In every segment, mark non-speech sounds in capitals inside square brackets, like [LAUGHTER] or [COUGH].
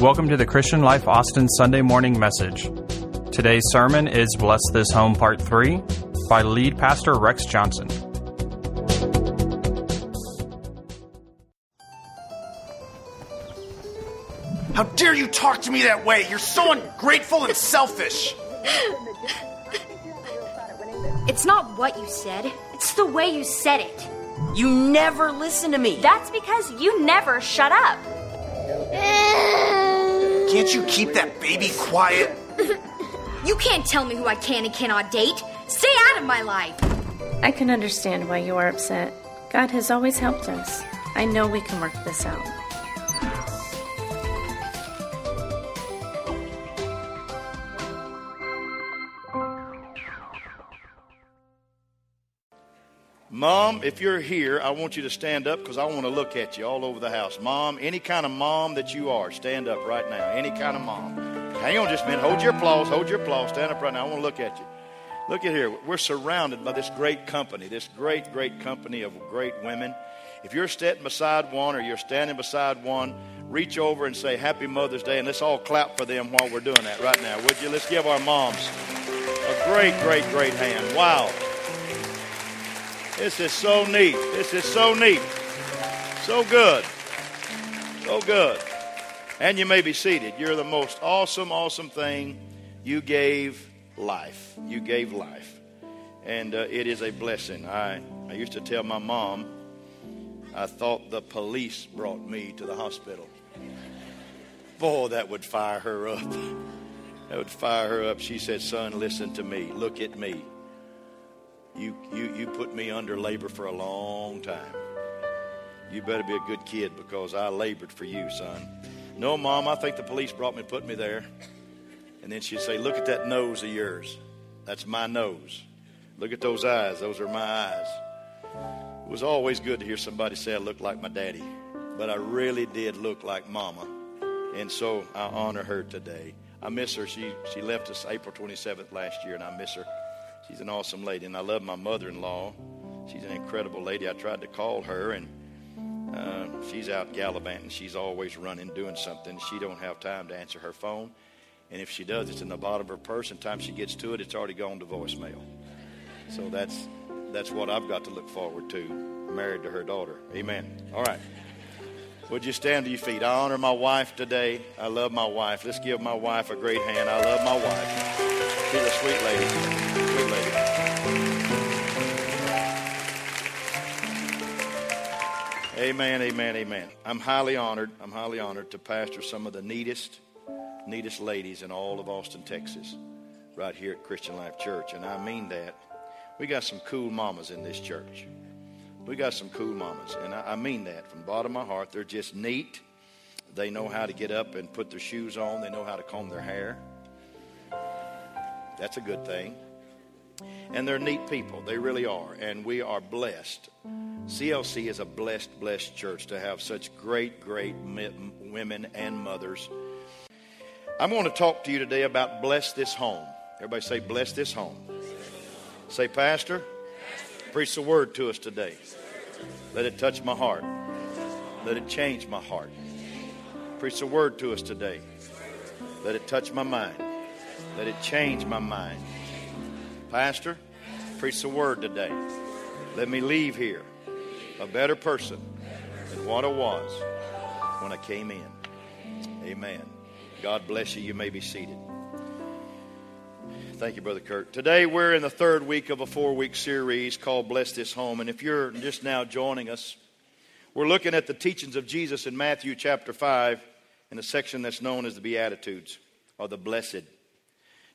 Welcome to the Christian Life Austin Sunday morning message. Today's sermon is Bless This Home Part 3 by lead pastor Rex Johnson. How dare you talk to me that way? You're so ungrateful and selfish. It's not what you said, it's the way you said it. You never listen to me. That's because you never shut up. [LAUGHS] Can't you keep that baby quiet? [LAUGHS] You can't tell me who I can and cannot date. Stay out of my life. I can understand why you are upset. God has always helped us. I know we can work this out. Mom, if you're here, I want you to stand up because I want to look at you all over the house. Mom, any kind of mom that you are, stand up right now. Any kind of mom. Hang on just a minute. Hold your applause. Hold your applause. Stand up right now. I want to look at you. Look at here. We're surrounded by this great company, this great, great company of great women. If you're standing beside one or you're standing beside one, reach over and say Happy Mother's Day, and let's all clap for them while we're doing that right now, would you? Let's give our moms a great, great, great hand. Wow. This is so neat. This is so neat. So good. So good. And you may be seated. You're the most awesome, awesome thing. You gave life. You gave life. And uh, it is a blessing. I, I used to tell my mom, I thought the police brought me to the hospital. Boy, that would fire her up. That would fire her up. She said, Son, listen to me. Look at me. You, you, you put me under labor for a long time. You better be a good kid because I labored for you, son. No, Mom, I think the police brought me and put me there. And then she'd say, Look at that nose of yours. That's my nose. Look at those eyes. Those are my eyes. It was always good to hear somebody say I looked like my daddy. But I really did look like Mama. And so I honor her today. I miss her. She, she left us April 27th last year, and I miss her. She's an awesome lady, and I love my mother-in-law. She's an incredible lady. I tried to call her, and uh, she's out gallivanting. She's always running, doing something. She don't have time to answer her phone, and if she does, it's in the bottom of her purse. And the time she gets to it, it's already gone to voicemail. So that's that's what I've got to look forward to. Married to her daughter. Amen. All right. Would you stand to your feet? I honor my wife today. I love my wife. Let's give my wife a great hand. I love my wife. She's a. Sweet lady. Amen, amen, amen. I'm highly honored. I'm highly honored to pastor some of the neatest, neatest ladies in all of Austin, Texas, right here at Christian Life Church. And I mean that. We got some cool mamas in this church. We got some cool mamas. And I, I mean that from the bottom of my heart. They're just neat. They know how to get up and put their shoes on, they know how to comb their hair. That's a good thing. And they're neat people. They really are. And we are blessed. CLC is a blessed, blessed church to have such great, great women and mothers. I'm going to talk to you today about bless this home. Everybody say, bless this home. Say, Pastor, preach the word to us today. Let it touch my heart. Let it change my heart. Preach the word to us today. Let it touch my mind. Let it change my mind. Pastor, preach the word today. Let me leave here a better person than what I was when I came in. Amen. God bless you. You may be seated. Thank you, Brother Kurt. Today we're in the third week of a four week series called Bless This Home. And if you're just now joining us, we're looking at the teachings of Jesus in Matthew chapter 5 in a section that's known as the Beatitudes or the Blessed.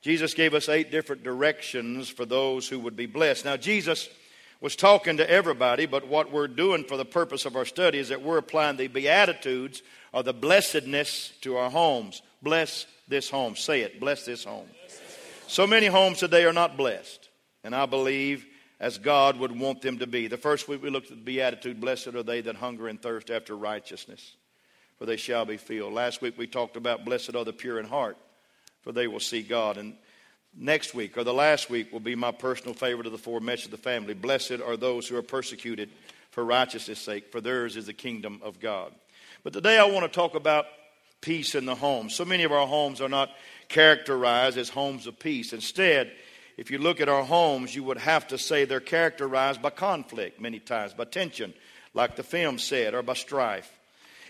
Jesus gave us eight different directions for those who would be blessed. Now, Jesus was talking to everybody, but what we're doing for the purpose of our study is that we're applying the Beatitudes or the blessedness to our homes. Bless this home. Say it. Bless this home. So many homes today are not blessed, and I believe as God would want them to be. The first week we looked at the Beatitude Blessed are they that hunger and thirst after righteousness, for they shall be filled. Last week we talked about blessed are the pure in heart, for they will see God. And next week, or the last week, will be my personal favorite of the four messages of the family. Blessed are those who are persecuted for righteousness' sake, for theirs is the kingdom of God. But today I want to talk about peace in the home. So many of our homes are not characterized as homes of peace. Instead, if you look at our homes, you would have to say they're characterized by conflict many times, by tension, like the film said, or by strife.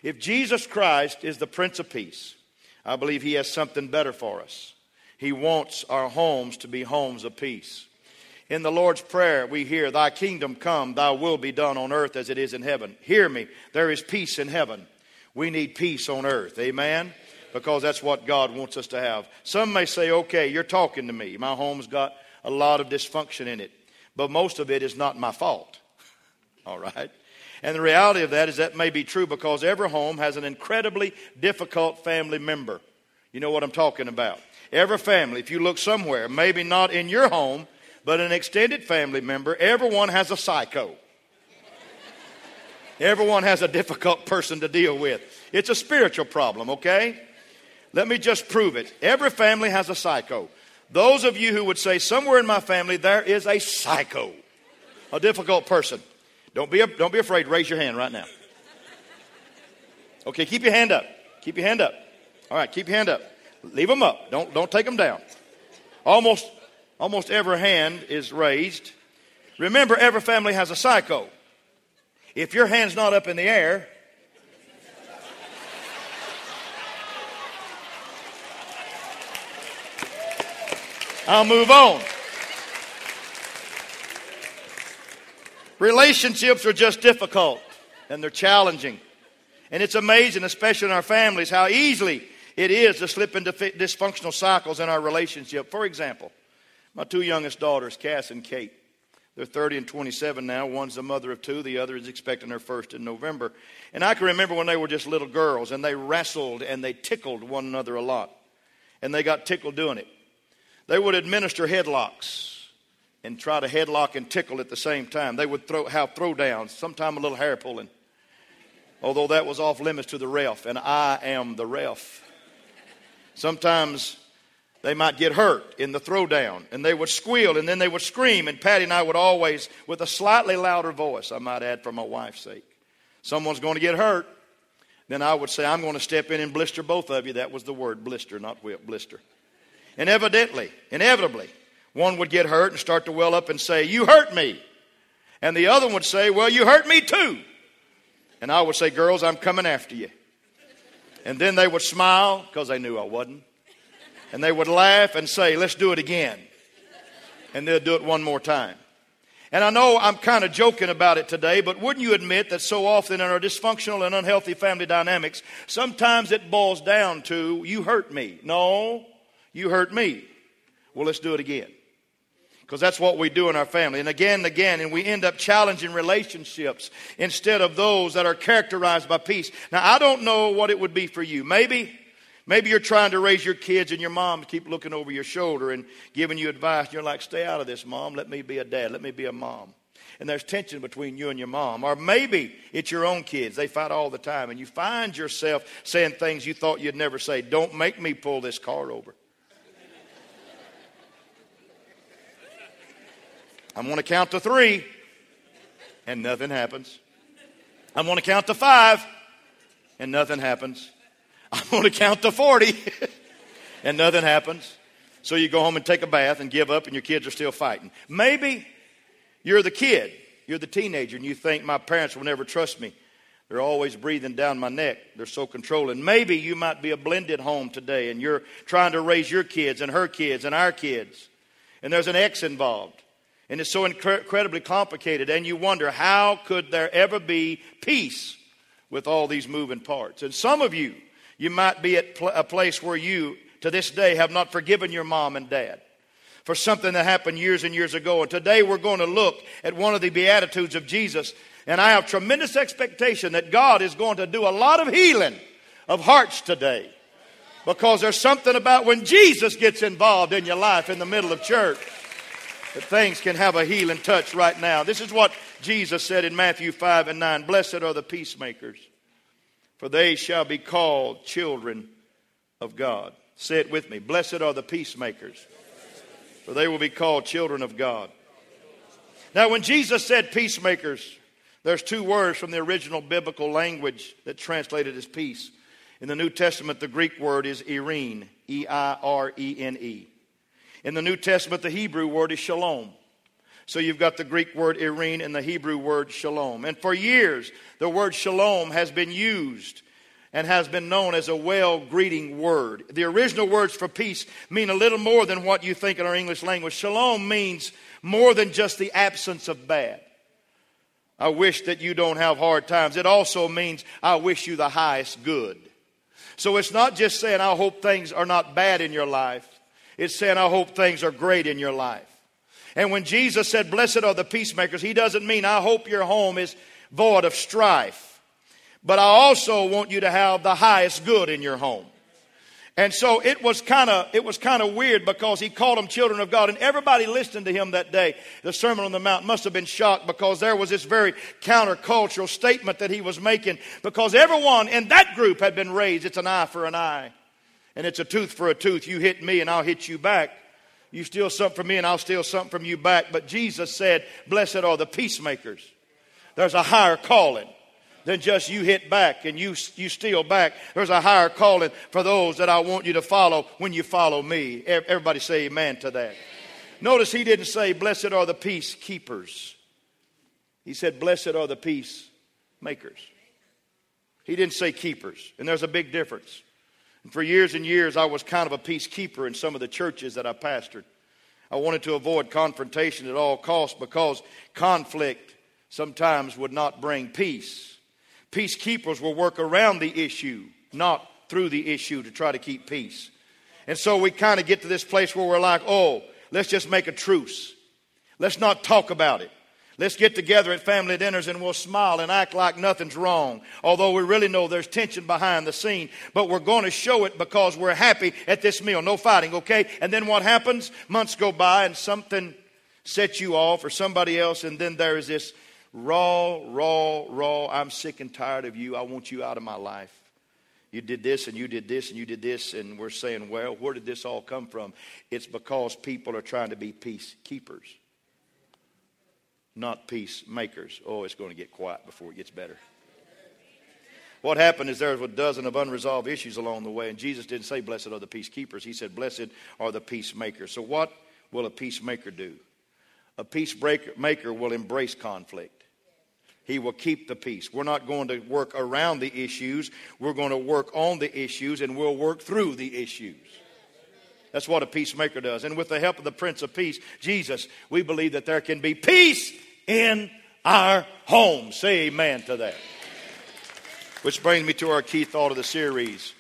If Jesus Christ is the Prince of Peace, I believe He has something better for us. He wants our homes to be homes of peace. In the Lord's Prayer, we hear, Thy kingdom come, Thy will be done on earth as it is in heaven. Hear me, there is peace in heaven. We need peace on earth. Amen? Because that's what God wants us to have. Some may say, okay, you're talking to me. My home's got a lot of dysfunction in it. But most of it is not my fault. [LAUGHS] All right? And the reality of that is that may be true because every home has an incredibly difficult family member. You know what I'm talking about. Every family, if you look somewhere, maybe not in your home, but an extended family member, everyone has a psycho. Everyone has a difficult person to deal with. It's a spiritual problem, okay? Let me just prove it. Every family has a psycho. Those of you who would say, somewhere in my family, there is a psycho, a difficult person. Don't be, don't be afraid. Raise your hand right now. Okay, keep your hand up. Keep your hand up. All right, keep your hand up. Leave them up. Don't, don't take them down. Almost, almost every hand is raised. Remember, every family has a psycho. If your hand's not up in the air, I'll move on. Relationships are just difficult and they're challenging. And it's amazing, especially in our families, how easily it is to slip into dysfunctional cycles in our relationship. For example, my two youngest daughters, Cass and Kate, they're 30 and 27 now. One's the mother of two, the other is expecting her first in November. And I can remember when they were just little girls and they wrestled and they tickled one another a lot. And they got tickled doing it. They would administer headlocks and try to headlock and tickle at the same time. They would throw, have throwdowns, sometimes a little hair pulling. Although that was off limits to the ref, and I am the ref. Sometimes they might get hurt in the throwdown, and they would squeal, and then they would scream, and Patty and I would always, with a slightly louder voice, I might add for my wife's sake, someone's going to get hurt. Then I would say, I'm going to step in and blister both of you. That was the word, blister, not whip, blister. And evidently, inevitably, one would get hurt and start to well up and say, You hurt me. And the other would say, Well, you hurt me too. And I would say, Girls, I'm coming after you. And then they would smile because they knew I wasn't. And they would laugh and say, Let's do it again. And they'll do it one more time. And I know I'm kind of joking about it today, but wouldn't you admit that so often in our dysfunctional and unhealthy family dynamics, sometimes it boils down to, You hurt me. No, you hurt me. Well, let's do it again. Because that's what we do in our family. And again and again, and we end up challenging relationships instead of those that are characterized by peace. Now, I don't know what it would be for you. Maybe, maybe you're trying to raise your kids and your mom keep looking over your shoulder and giving you advice. You're like, stay out of this, mom. Let me be a dad. Let me be a mom. And there's tension between you and your mom. Or maybe it's your own kids. They fight all the time. And you find yourself saying things you thought you'd never say. Don't make me pull this car over. I'm going to count to three, and nothing happens. I'm going to count to five, and nothing happens. I'm going to count to 40, [LAUGHS] and nothing happens. So you go home and take a bath and give up, and your kids are still fighting. Maybe you're the kid, you're the teenager, and you think, my parents will never trust me. They're always breathing down my neck. They're so controlling. Maybe you might be a blended home today, and you're trying to raise your kids and her kids and our kids, and there's an ex involved. And it's so incredibly complicated. And you wonder, how could there ever be peace with all these moving parts? And some of you, you might be at a place where you, to this day, have not forgiven your mom and dad for something that happened years and years ago. And today we're going to look at one of the Beatitudes of Jesus. And I have tremendous expectation that God is going to do a lot of healing of hearts today. Because there's something about when Jesus gets involved in your life in the middle of church that things can have a healing touch right now. This is what Jesus said in Matthew 5 and 9 Blessed are the peacemakers, for they shall be called children of God. Say it with me. Blessed are the peacemakers, for they will be called children of God. Now, when Jesus said peacemakers, There's two words from the original biblical language that translated as peace. In the New Testament, the Greek word is eirene, E I R E N E. In the New Testament, the Hebrew word is shalom. So you've got the Greek word eirene and the Hebrew word shalom. And for years, the word shalom has been used and has been known as a well greeting word. The original words for peace mean a little more than what you think in our English language. Shalom means more than just the absence of bad. I wish that you don't have hard times. It also means I wish you the highest good. So it's not just saying I hope things are not bad in your life. It's saying I hope things are great in your life. And when Jesus said, Blessed are the peacemakers, he doesn't mean I hope your home is void of strife. But I also want you to have the highest good in your home. And so it was kind of it was kind of weird because he called them children of God, and everybody listening to him that day, the Sermon on the Mount, must have been shocked because there was this very countercultural statement that he was making. Because everyone in that group had been raised, it's an eye for an eye, and it's a tooth for a tooth. You hit me, and I'll hit you back. You steal something from me, and I'll steal something from you back. But Jesus said, "Blessed are the peacemakers." There's a higher calling than just you hit back and you, you steal back. There's a higher calling for those that I want you to follow when you follow me. Everybody say amen to that. Notice he didn't say, Blessed are the peacekeepers. He said, Blessed are the peacemakers. He didn't say keepers. And there's a big difference. And for years and years, I was kind of a peacekeeper in some of the churches that I pastored. I wanted to avoid confrontation at all costs because conflict sometimes would not bring peace. Peacekeepers will work around the issue, not through the issue to try to keep peace. And so we kind of get to this place where we're like, oh, let's just make a truce. Let's not talk about it. Let's get together at family dinners and we'll smile and act like nothing's wrong. Although we really know there's tension behind the scene. But we're going to show it because we're happy at this meal. No fighting, okay? And then what happens? Months go by and something sets you off or somebody else, and then there's this raw, raw, raw. I'm sick and tired of you. I want you out of my life. You did this and you did this and you did this, and we're saying, well, where did this all come from? It's because people are trying to be peacekeepers, not peacemakers. Oh, it's going to get quiet before it gets better. What happened is there was a dozen of unresolved issues along the way, and Jesus didn't say, Blessed are the peacekeepers. He said, Blessed are the peacemakers. So, what will a peacemaker do? A peacemaker will embrace conflict. He will keep the peace. We're not going to work around the issues. We're going to work on the issues and we'll work through the issues. That's what a peacemaker does. And with the help of the Prince of Peace, Jesus, we believe that there can be peace in our homes. Say amen to that. Which brings me to our key thought of the series.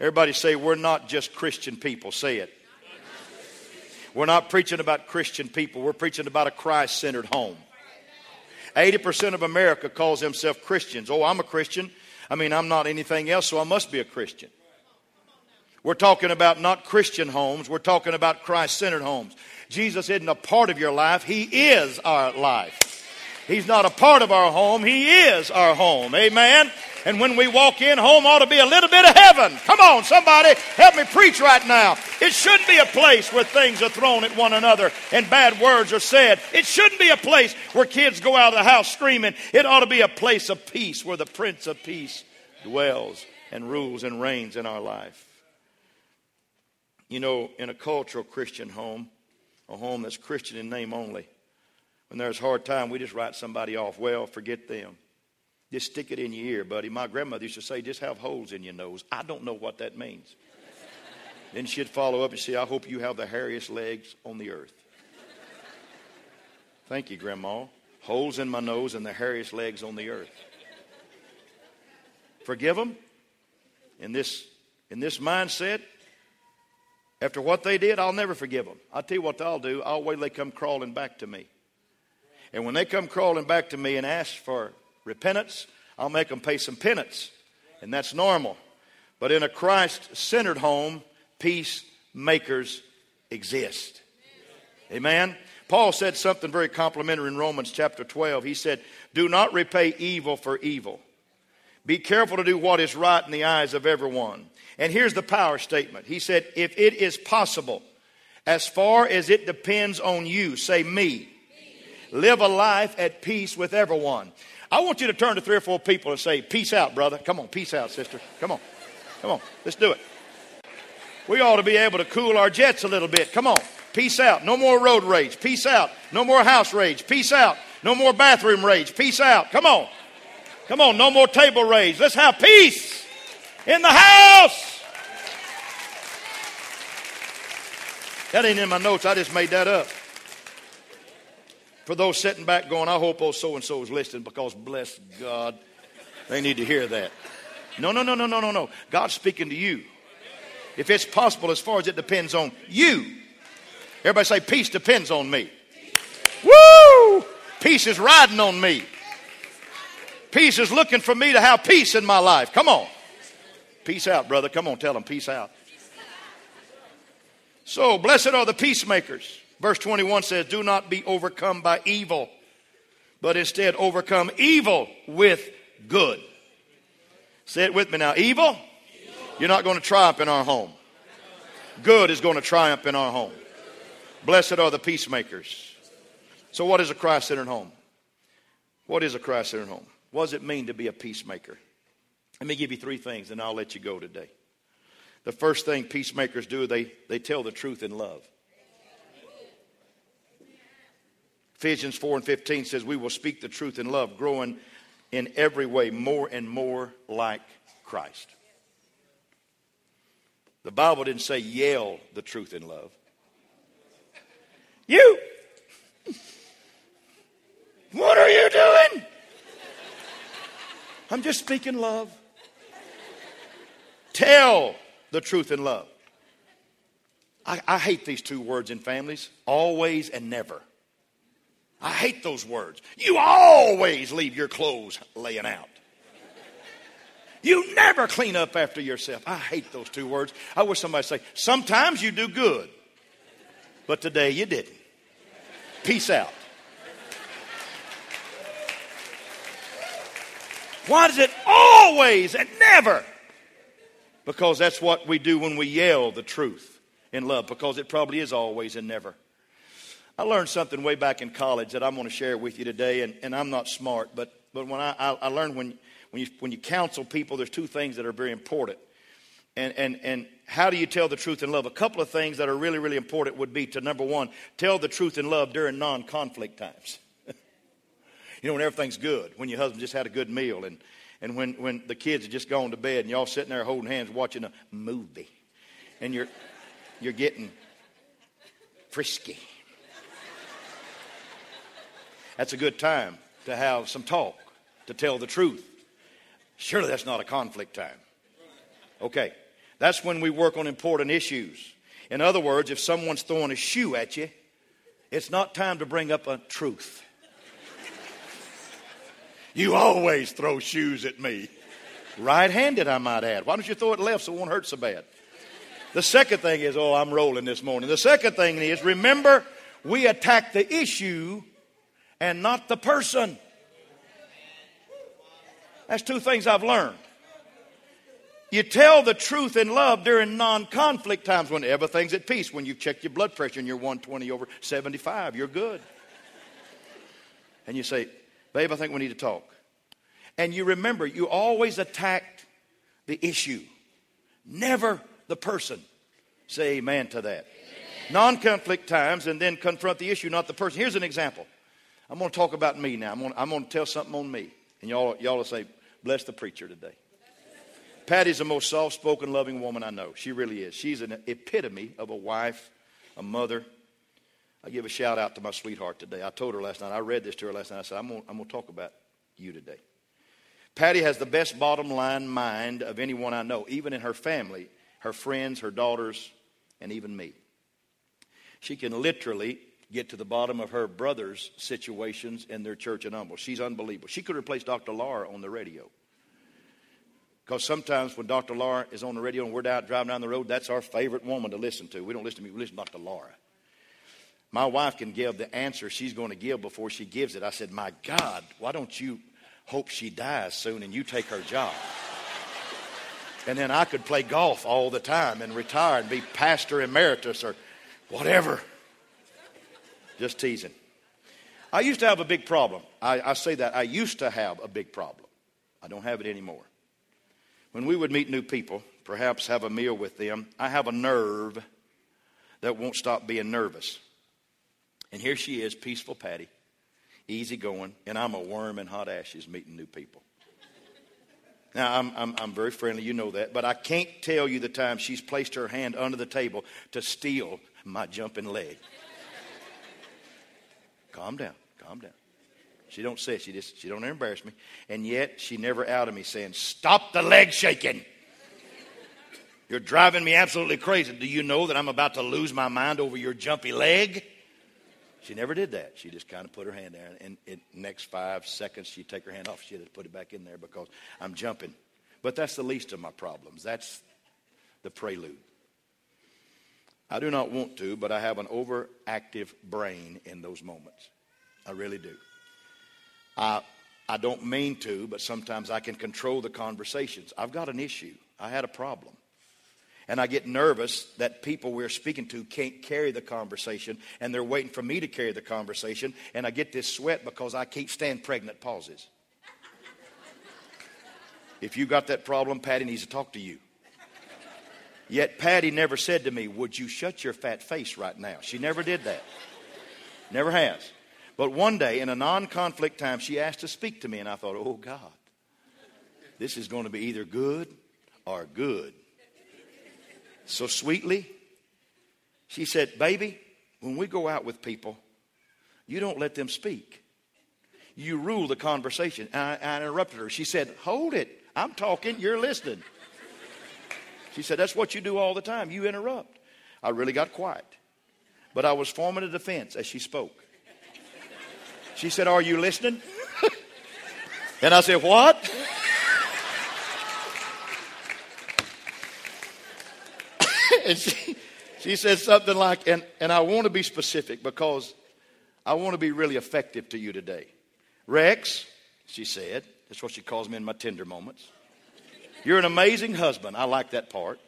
Everybody say, We're not just Christian people. Say it. We're not preaching about Christian people. We're preaching about a Christ centered home. 80% of America calls themselves Christians. Oh, I'm a Christian. I mean, I'm not anything else, so I must be a Christian. We're talking about not Christian homes, we're talking about Christ centered homes. Jesus isn't a part of your life, He is our life. He's not a part of our home, He is our home. Amen. And when we walk in, home ought to be a little bit of heaven. Come on, somebody, help me preach right now. It shouldn't be a place where things are thrown at one another and bad words are said. It shouldn't be a place where kids go out of the house screaming. It ought to be a place of peace where the Prince of Peace dwells and rules and reigns in our life. You know, in a cultural Christian home, a home that's Christian in name only, when there's hard time, we just write somebody off. Well, forget them. Just stick it in your ear, buddy. My grandmother used to say, just have holes in your nose. I don't know what that means. [LAUGHS] then she'd follow up and say, I hope you have the hairiest legs on the earth. [LAUGHS] Thank you, Grandma. Holes in my nose and the hairiest legs on the earth. Forgive them. In this, in this mindset, after what they did, I'll never forgive them. I'll tell you what I'll do. I'll wait they come crawling back to me. And when they come crawling back to me and ask for repentance, I'll make them pay some penance. And that's normal. But in a Christ centered home, peacemakers exist. Amen. Paul said something very complimentary in Romans chapter 12. He said, Do not repay evil for evil. Be careful to do what is right in the eyes of everyone. And here's the power statement. He said, If it is possible, as far as it depends on you, say me, live a life at peace with everyone. I want you to turn to three or four people and say, Peace out, brother. Come on, peace out, sister. Come on. Come on. Let's do it. We ought to be able to cool our jets a little bit. Come on. Peace out. No more road rage. Peace out. No more house rage. Peace out. No more bathroom rage. Peace out. Come on. Come on. No more table rage. Let's have peace in the house. That ain't in my notes. I just made that up. For those sitting back going, I hope those so and so is listening because bless God, they need to hear that. No, no, no, no, no, no, no. God's speaking to you. If it's possible, as far as it depends on you. Everybody say, peace depends on me. Woo! Peace is riding on me. Peace is looking for me to have peace in my life. Come on. Peace out, brother. Come on, tell them peace out. So, blessed are the peacemakers. Verse 21 says, Do not be overcome by evil, but instead overcome evil with good. Say it with me now. Evil, you're not going to triumph in our home. Good is going to triumph in our home. Blessed are the peacemakers. So, what is a Christ centered home? What is a Christ centered home? What does it mean to be a peacemaker? Let me give you three things and I'll let you go today. The first thing peacemakers do, they, they tell the truth in love. Ephesians 4 and 15 says, We will speak the truth in love, growing in every way more and more like Christ. The Bible didn't say yell the truth in love. You! What are you doing? I'm just speaking love. Tell the truth in love. I, I, hate these two words in families always and never. I hate those words. You always leave your clothes laying out. You never clean up after yourself. I hate those two words. I wish somebody would say, sometimes you do good, but today you didn't. Peace out. Why does it always and never? Because that's what we do when we yell the truth in love, because it probably is always and never. I learned something way back in college that I'm going to share with you today, and, and I'm not smart, but, but when I, I, I learned when, when, you, when you counsel people, there's two things that are very important. And, and, and how do you tell the truth in love? A couple of things that are really, really important would be to number one, tell the truth in love during non conflict times. [LAUGHS] you know, when everything's good, when your husband just had a good meal, and, and when, when the kids have just gone to bed, and y'all sitting there holding hands watching a movie, and you're, you're getting frisky. That's a good time to have some talk, to tell the truth. Surely that's not a conflict time. Okay, that's when we work on important issues. In other words, if someone's throwing a shoe at you, it's not time to bring up a truth. You always throw shoes at me. Right handed, I might add. Why don't you throw it left so it won't hurt so bad? The second thing is, oh, I'm rolling this morning. The second thing is, remember, we attack the issue and not the person. That's two things I've learned. You tell the truth in love during non conflict times when everything's at peace. When you've checked your blood pressure and you're 120 over 75, you're good. And you say, Babe, I think we need to talk. And you remember, you always attacked the issue, never the person. Say amen to that. Non conflict times and then confront the issue, not the person. Here's an example. I'm going to talk about me now. I'm going, to, I'm going to tell something on me. And y'all, y'all will say, bless the preacher today. Patty's the most soft spoken, loving woman I know. She really is. She's an epitome of a wife, a mother. I give a shout out to my sweetheart today. I told her last night, I read this to her last night. I said, I'm going, to talk about you today. Patty has the best bottom line mind of anyone I know, even in her family, her friends, her daughters, and even me. She can literally get to the bottom of her brother's situations in their church in Humble. She's unbelievable. She could replace Dr. Laura on the radio. Because sometimes when Dr. Laura is on the radio and we're out driving down the road, that's our favorite woman to listen to. We don't listen to me, we listen to Dr. Laura. My wife can give the answer she's going to give before she gives it. I said, My God, why don't you hope she dies soon and you take her job? And then I could play golf all the time and retire and be pastor emeritus or whatever. Just teasing. I used to have a big problem. I, I say that I used to have a big problem. I don't have it anymore. When we would meet new people, perhaps have a meal with them, I have a nerve that won't stop being nervous. And here she is, peaceful Patty, easy going, and I'm a worm in hot ashes meeting new people. Now, I'm, I'm, I'm very friendly, you know that, but I can't tell you the time she's placed her hand under the table to steal my jumping leg. calm down, calm down. She don't say it, she just she don't embarrass me. And yet she never outed me saying, Stop the leg shaking. You're driving me absolutely crazy. Do you know that I'm about to lose my mind over your jumpy leg? She never did that. She just kind of put her hand there, and in next five seconds, she'd take her hand off. She'd have put it back in there because I'm jumping. But that's the least of my problems. That's the prelude. I do not want to, but I have an overactive brain in those moments. I really do. I, I don't mean to, but sometimes I can control the conversations. I've got an issue. I had a problem. And I get nervous that people we're speaking to can't carry the conversation and they're waiting for me to carry the conversation. And I get this sweat because I can't stand pregnant pauses. if you got that problem, Patty needs to talk to you. Yet Patty never said to me, Would you shut your fat face right now? She never did that. Never has. But one day, in a non conflict time, she asked to speak to me, and I thought, Oh God, this is going to be either good or good so sweetly. She said, Baby, when we go out with people, you don't let them speak. You rule the conversation. And I, I interrupted her. She said, Hold it. I'm talking. You're listening. She said, That's what you do all the time. You interrupt. I really got quiet. But I was forming a defense as she spoke. She said, Are you listening? [LAUGHS] and I said, What? And she, she said something like, and, and I want to be specific because I want to be really effective to you today. Rex, she said, that's what she calls me in my tender moments. You're an amazing husband. I like that part.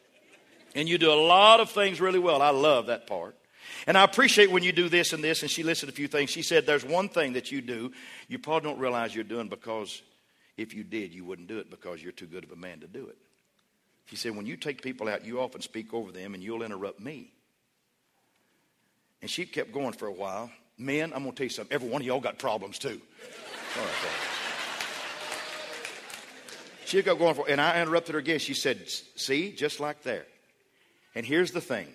And you do a lot of things really well. I love that part. And I appreciate when you do this and this. And she listed a few things. She said, There's one thing that you do you probably don't realize you're doing because if you did, you wouldn't do it because you're too good of a man to do it. She said, When you take people out, you often speak over them and you'll interrupt me. And she kept going for a while. Men, I'm going to tell you something. Every one of y'all got problems too. [LAUGHS] she kept going for, and I interrupted her again. She said, "See, just like there." And here's the thing: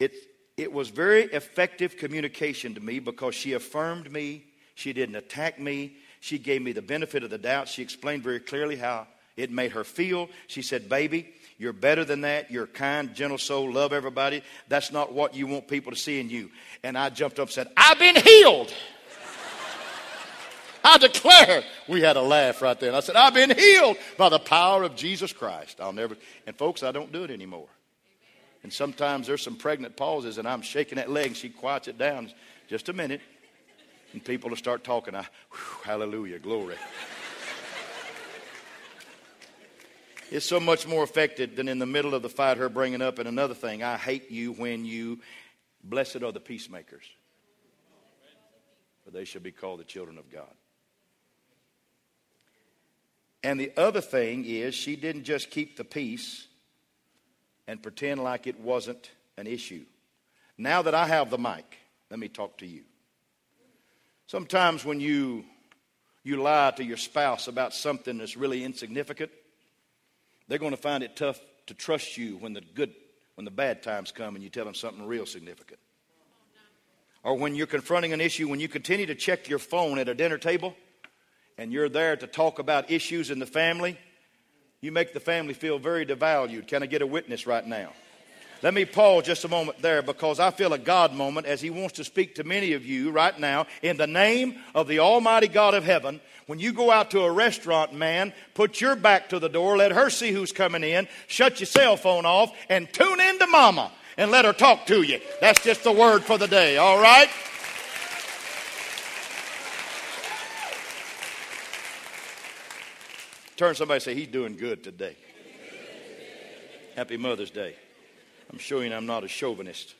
it it was very effective communication to me because she affirmed me. She didn't attack me. She gave me the benefit of the doubt. She explained very clearly how it made her feel. She said, Baby, you're better than that. You're kind, gentle soul, love everybody. That's not what you want people to see in you. And I jumped up and said, I've been healed. [LAUGHS] I declare. We had a laugh right there. And I said, I've been healed by the power of Jesus Christ. I'll never, and folks, I don't do it anymore. And sometimes there's some pregnant pauses and I'm shaking that leg and she quiets it down. Just a minute. And people will start talking. I, whew, hallelujah, glory. Is so much more effective than in the middle of the fight, her bringing up. And another thing, I hate you when you, blessed are the peacemakers, for they shall be called the children of God. And the other thing is, she didn't just keep the peace and pretend like it wasn't an issue. Now that I have the mic, let me talk to you. Sometimes when you you lie to your spouse about something that's really insignificant, they're going to find it tough to trust you when the good, when the bad times come and you tell them something real significant. Or when you're confronting an issue, when you continue to check your phone at a dinner table and you're there to talk about issues in the family, you make the family feel very devalued. Can I get a witness right now? Let me pause just a moment there because I feel a God moment as He wants to speak to many of you right now in the name of the Almighty God of heaven. When you go out to a restaurant, man, put your back to the door, let her see who's coming in, shut your cell phone off, and tune in to Mama and let her talk to you. That's just the word for the day, all right? Turn somebody say, He's doing good today. Happy Mother's Day. I'm showing I'm not a chauvinist.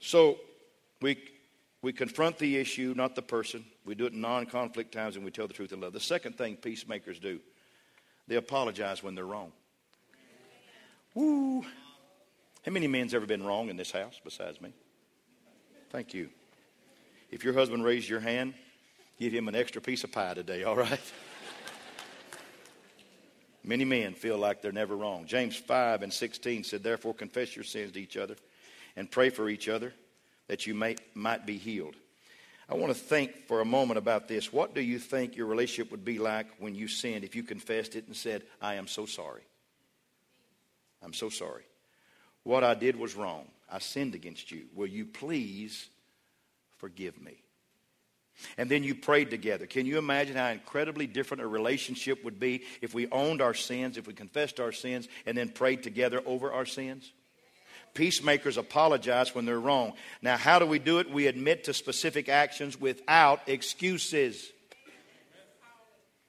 So we We confront the issue, not the person. We do it in non conflict times and we tell the truth in love. The second thing peacemakers do, they apologize when they're wrong. Woo. How many men's ever been wrong in this house besides me? Thank you. If your husband raised your hand, give him an extra piece of pie today, all right? [LAUGHS] Many men feel like they're never wrong. James 5 and 16 said, Therefore, confess your sins to each other and pray for each other that you may, might be healed. I want to think for a moment about this. What do you think your relationship would be like when you sinned if you confessed it and said, I am so sorry? I'm so sorry. What I did was wrong. I sinned against you. Will you please forgive me? And then you prayed together. Can you imagine how incredibly different a relationship would be if we owned our sins, if we confessed our sins, and then prayed together over our sins? Peacemakers apologize when they're wrong. Now, how do we do it? We admit to specific actions without excuses.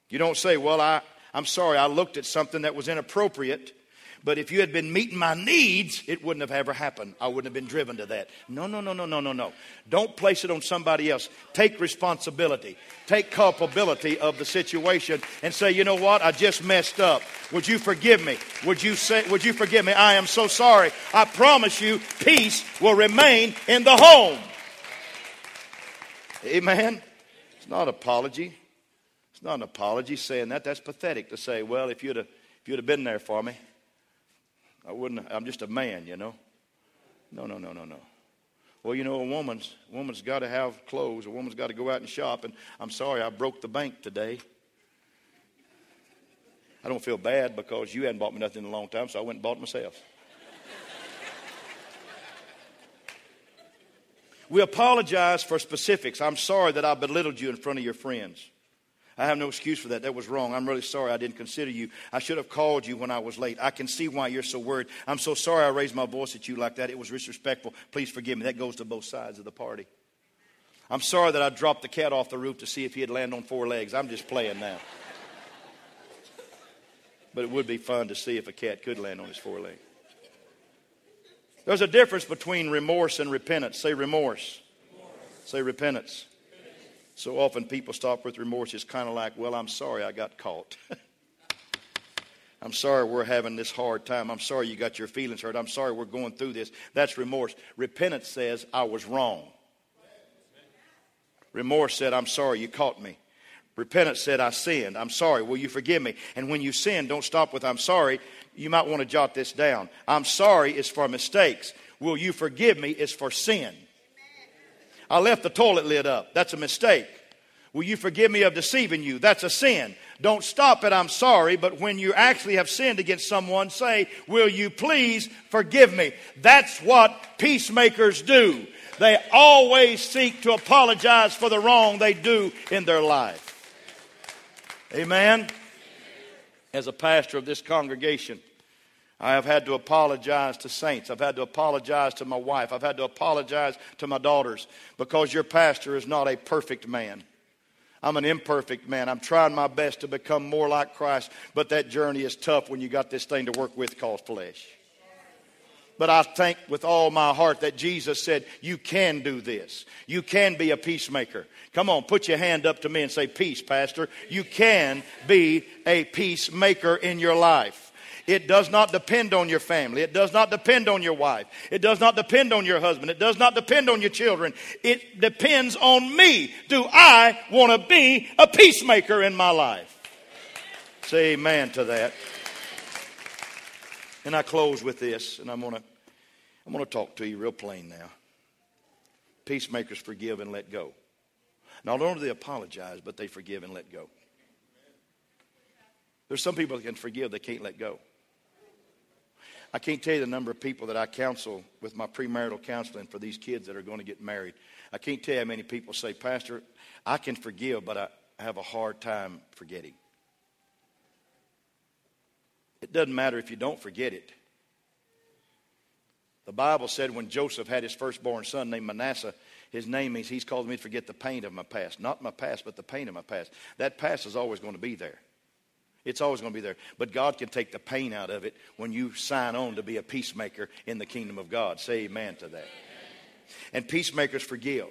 You don't say, Well, I, I'm sorry, I looked at something that was inappropriate but if you had been meeting my needs, it wouldn't have ever happened. I wouldn't have been driven to that. No, no, no, no, no, no, no. Don't place it on somebody else. Take responsibility. Take culpability of the situation and say, you know what? I just messed up. Would you forgive me? Would you say, would you forgive me? I am so sorry. I promise you, peace will remain in the home. Amen. It's not an apology. It's not an apology saying that. That's pathetic to say, well, if you'd have, if you'd have been there for me, I wouldn't, I'm just a man, you know. No, no, no, no, no. Well, you know, a woman's a woman's got to have clothes. A woman's got to go out and shop. And I'm sorry, I broke the bank today. I don't feel bad because you hadn't bought me nothing in a long time, so I went and bought myself. [LAUGHS] we apologize for specifics. I'm sorry that I belittled you in front of your friends. I have no excuse for that. That was wrong. I'm really sorry I didn't consider you. I should have called you when I was late. I can see why you're so worried. I'm so sorry I raised my voice at you like that. It was disrespectful. Please forgive me. That goes to both sides of the party. I'm sorry that I dropped the cat off the roof to see if he'd land on four legs. I'm just playing now. but it would be fun to see if a cat could land on his four legs. There's a difference between remorse and repentance. Say remorse. remorse. Say repentance. So often people stop with remorse. It's kind of like, well, I'm sorry I got caught. [LAUGHS] I'm sorry we're having this hard time. I'm sorry you got your feelings hurt. I'm sorry we're going through this. That's remorse. Repentance says, I was wrong. Remorse said, I'm sorry you caught me. Repentance said, I sinned. I'm sorry. Will you forgive me? And when you sin, don't stop with, I'm sorry. You might want to jot this down. I'm sorry is for mistakes. Will you forgive me is for sin. I left the toilet lid up. That's a mistake. Will you forgive me of deceiving you? That's a sin. Don't stop at I'm sorry, but when you actually have sinned against someone, say, Will you please forgive me? That's what peacemakers do. They always seek to apologize for the wrong they do in their life. Amen. As a pastor of this congregation, I have had to apologize to saints. I've had to apologize to my wife. I've had to apologize to my daughters because your pastor is not a perfect man. I'm an imperfect man. I'm trying my best to become more like Christ, but that journey is tough when you got this thing to work with called flesh. But I think with all my heart that Jesus said, You can do this. You can be a peacemaker. Come on, put your hand up to me and say, Peace, Pastor. You can be a peacemaker in your life. It does not depend on your family. It does not depend on your wife. It does not depend on your husband. It does not depend on your children. It depends on me. Do I want to be a peacemaker in my life? Say amen to that. And I close with this, and I'm going to I'm going to talk to you real plain now. Peacemakers forgive and let go. Not only do they apologize, but they forgive and let go. There's some people that can forgive, they can't let go. I can't tell you the number of people that I counsel with my premarital counseling for these kids that are going to get married. I can't tell you how many people say, Pastor, I can forgive, but I have a hard time forgetting. It doesn't matter if you don't forget it. The Bible said when Joseph had his firstborn son named Manasseh, his name means he's called me to forget the pain of my past. Not my past, but the pain of my past. That past is always going to be there. It's always going to be there. But God can take the pain out of it when you sign on to be a peacemaker in the kingdom of God. Say amen to that. And peacemakers forgive.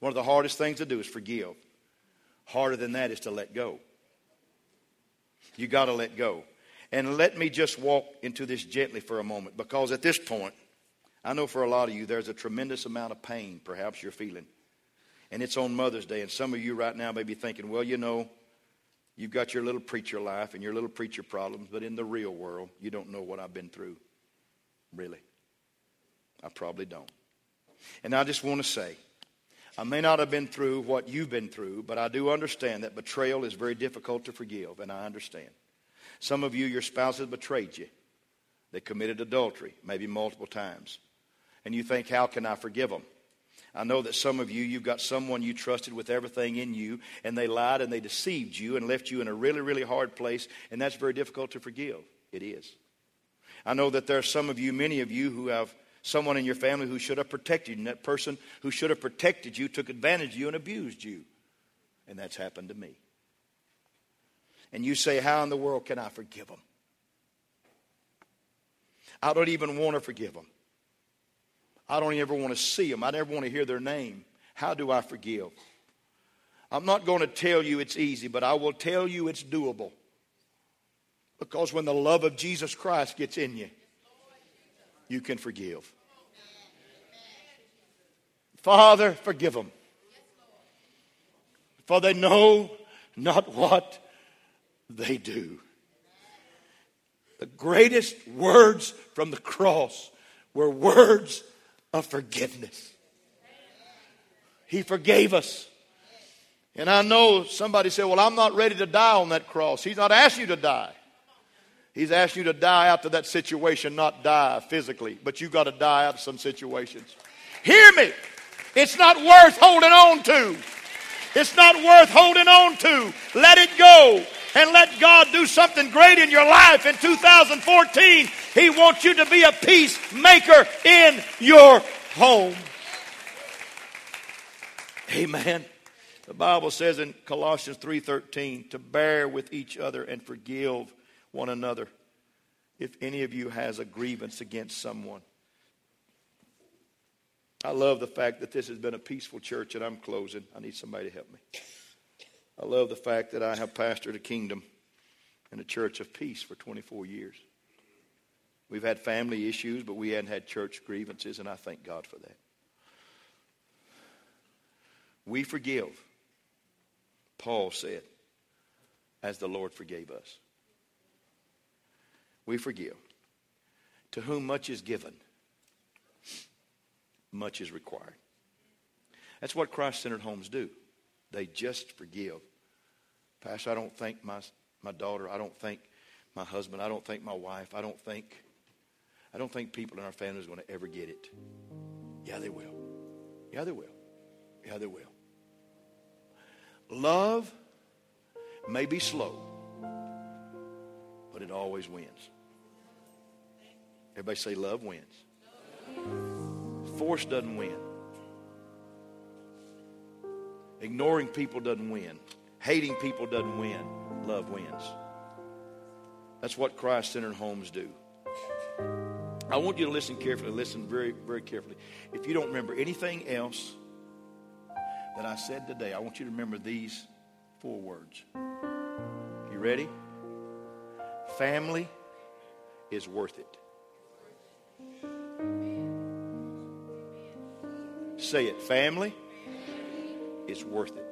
One of the hardest things to do is forgive. Harder than that is to let go. You got to let go. And let me just walk into this gently for a moment because at this point, I know for a lot of you, there's a tremendous amount of pain perhaps you're feeling. And it's on Mother's Day. And some of you right now may be thinking, well, you know, you've got your little preacher life and your little preacher problems, but in the real world, you don't know what I've been through. Really. I probably don't. And I just want to say, I may not have been through what you've been through, but I do understand that betrayal is very difficult to forgive, and I understand. Some of you, your spouse has betrayed you. They committed adultery, maybe multiple times. And you think, how can I forgive them? I know that some of you, you've got someone you trusted with everything in you, and they lied and they deceived you and left you in a really, really hard place, and that's very difficult to forgive. It is. I know that there are some of you, many of you, who have someone in your family who should have protected you, and that person who should have protected you took advantage of you and abused you. And that's happened to me. And you say, How in the world can I forgive them? I don't even want to forgive them. I don't ever want to see them. I never want to hear their name. How do I forgive? I'm not going to tell you it's easy, but I will tell you it's doable. Because when the love of Jesus Christ gets in you, you can forgive. Father, forgive them. For they know not what they do. The greatest words from the cross were words of forgiveness. He forgave us. And I know somebody said, Well, I'm not ready to die on that cross. He's not asked you to die. He's asked you to die out of that situation, not die physically, but you've got to die out of some situations. Hear me. It's not worth holding on to. It's not worth holding on to. Let it go and let God do something great in your life in 2014. He wants you to be a peacemaker in your home. Amen. The Bible says in Colossians 3:13 to bear with each other and forgive one another if any of you has a grievance against someone. I love the fact that this has been a peaceful church, and I'm closing. I need somebody to help me. I love the fact that I have pastored a kingdom and a church of peace for 24 years. We've had family issues, but we hadn't had church grievances, and I thank God for that. We forgive, Paul said, as the Lord forgave us we forgive. To whom much is given, much is required. That's what Christ centered homes do. They just forgive. Pastor, I don't think my, my daughter, I don't think my husband, I don't think my wife, I don't think, I don't think people in our family is going to ever get it. Yeah, they will. Yeah, they will. Yeah, they will. Love may be slow, but it always wins. Everybody say, love wins. Force doesn't win. Ignoring people doesn't win. Hating people doesn't win. Love wins. That's what Christ centered homes do. I want you to listen carefully. Listen very, very carefully. If you don't remember anything else that I said today, I want you to remember these four words. You ready? Family is worth it. Say it. Family is worth it.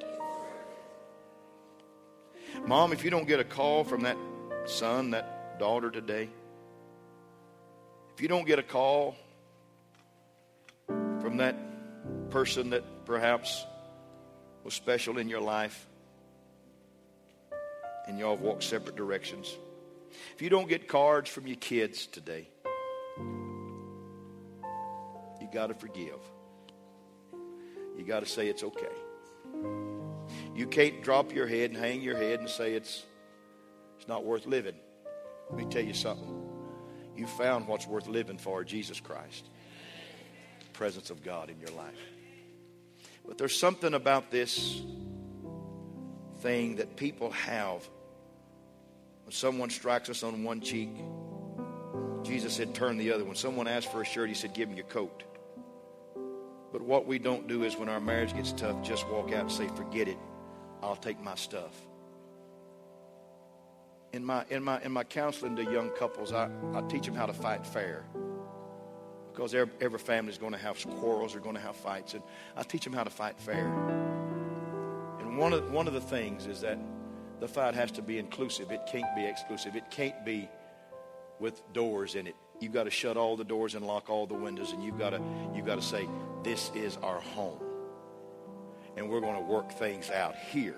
Mom, if you don't get a call from that son, that daughter today, if you don't get a call from that person that perhaps was special in your life, and y'all walked separate directions, if you don't get cards from your kids today, you got to forgive you got to say it's okay. You can't drop your head and hang your head and say it's, it's not worth living. Let me tell you something. You found what's worth living for Jesus Christ. The presence of God in your life. But there's something about this thing that people have. When someone strikes us on one cheek, Jesus said, turn the other. When someone asks for a shirt, he said, give him your coat. But what we don't do is when our marriage gets tough, just walk out and say, forget it. I'll take my stuff. In my, in my, in my counseling to young couples, I, I teach them how to fight fair. Because every, every family is going to have quarrels, they're going to have fights. And I teach them how to fight fair. And one of, one of the things is that the fight has to be inclusive. It can't be exclusive. It can't be with doors in it. You've got to shut all the doors and lock all the windows, and you've got to you've got to say, "This is our home, and we're going to work things out here."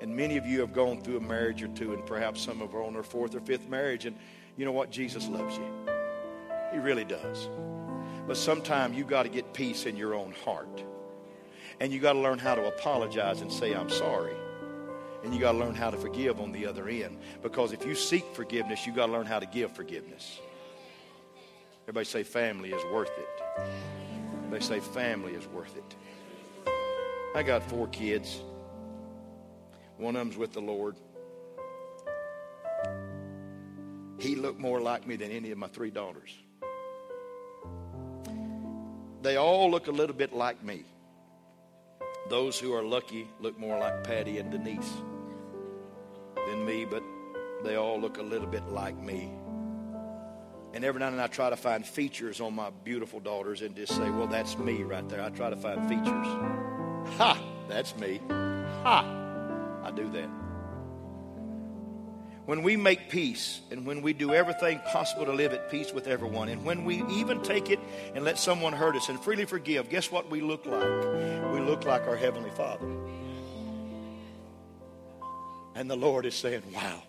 And many of you have gone through a marriage or two, and perhaps some of are on their fourth or fifth marriage, and you know what? Jesus loves you. He really does. But sometimes you've got to get peace in your own heart. And you got to learn how to apologize and say, I'm sorry. And you got to learn how to forgive on the other end. Because if you seek forgiveness, you got to learn how to give forgiveness. Everybody say family is worth it. They say family is worth it. I got four kids. One of them's with the Lord. He looked more like me than any of my three daughters. They all look a little bit like me. Those who are lucky look more like Patty and Denise than me, but they all look a little bit like me. And every now and then I try to find features on my beautiful daughters and just say, well, that's me right there. I try to find features. Ha! That's me. Ha! I do that. When we make peace and when we do everything possible to live at peace with everyone, and when we even take it and let someone hurt us and freely forgive, guess what we look like? We look like our Heavenly Father. And the Lord is saying, Wow,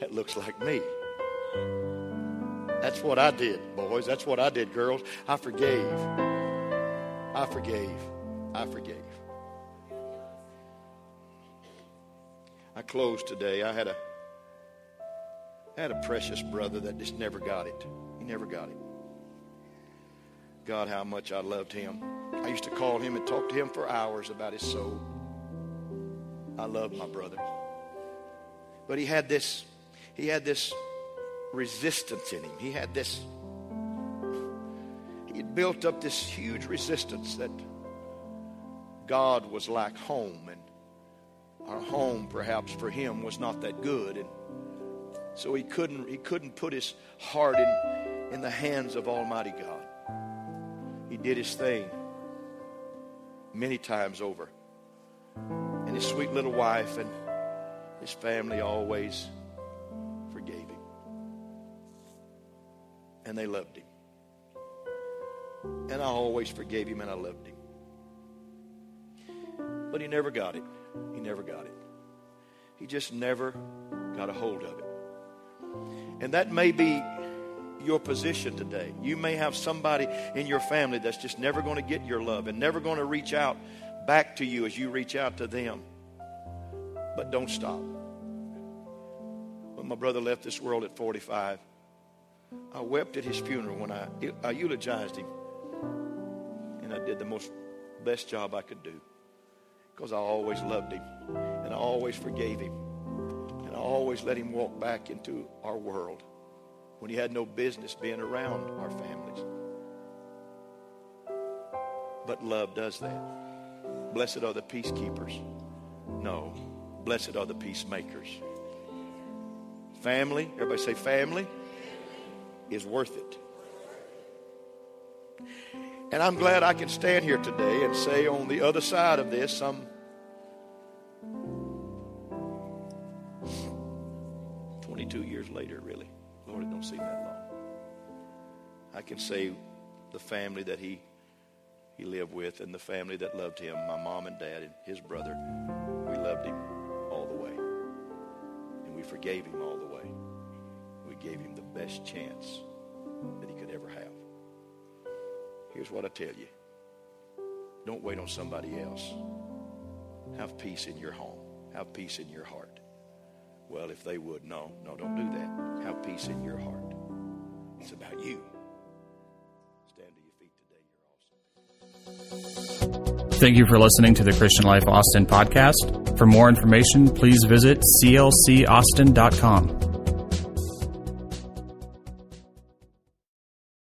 that looks like me. That's what I did, boys. That's what I did, girls. I forgave. I forgave. I forgave. I closed today. I had a I had a precious brother that just never got it. He never got it. God, how much I loved him. I used to call him and talk to him for hours about his soul. I loved my brother. But he had this, he had this resistance in him. He had this, he had built up this huge resistance that God was like home and our home perhaps for him was not that good and so he couldn't he couldn't put his heart in in the hands of almighty god. He did his thing many times over. And his sweet little wife and his family always forgave him. And they loved him. And i always forgave him and i loved him but he never got it he never got it. He just never got a hold of it. And that may be your position today. You may have somebody in your family that's just never going to get your love and never going to reach out back to you as you reach out to them. But don't stop. When my brother left this world at 45, I wept at his funeral when I, I eulogized him. And I did the most best job I could do because I always loved him and I always forgave him and I always let him walk back into our world when he had no business being around our families. But love does that. Blessed are the peacekeepers. No, blessed are the peacemakers. Family, everybody say family, is worth it. And I'm glad I can stand here today and say on the other side of this, some twenty-two years later, really. Lord, it don't seem that long. I can say the family that he he lived with and the family that loved him, my mom and dad and his brother, we loved him all the way. And we forgave him all the way. We gave him the best chance that he could ever have. Here's what I tell you don't wait on somebody else. Have peace in your home, have peace in your heart. Well, if they would, no, no, don't do that. Have peace in your heart. It's about you. Stand to your feet today. You're awesome. Thank you for listening to the Christian Life Austin podcast. For more information, please visit clcaustin.com.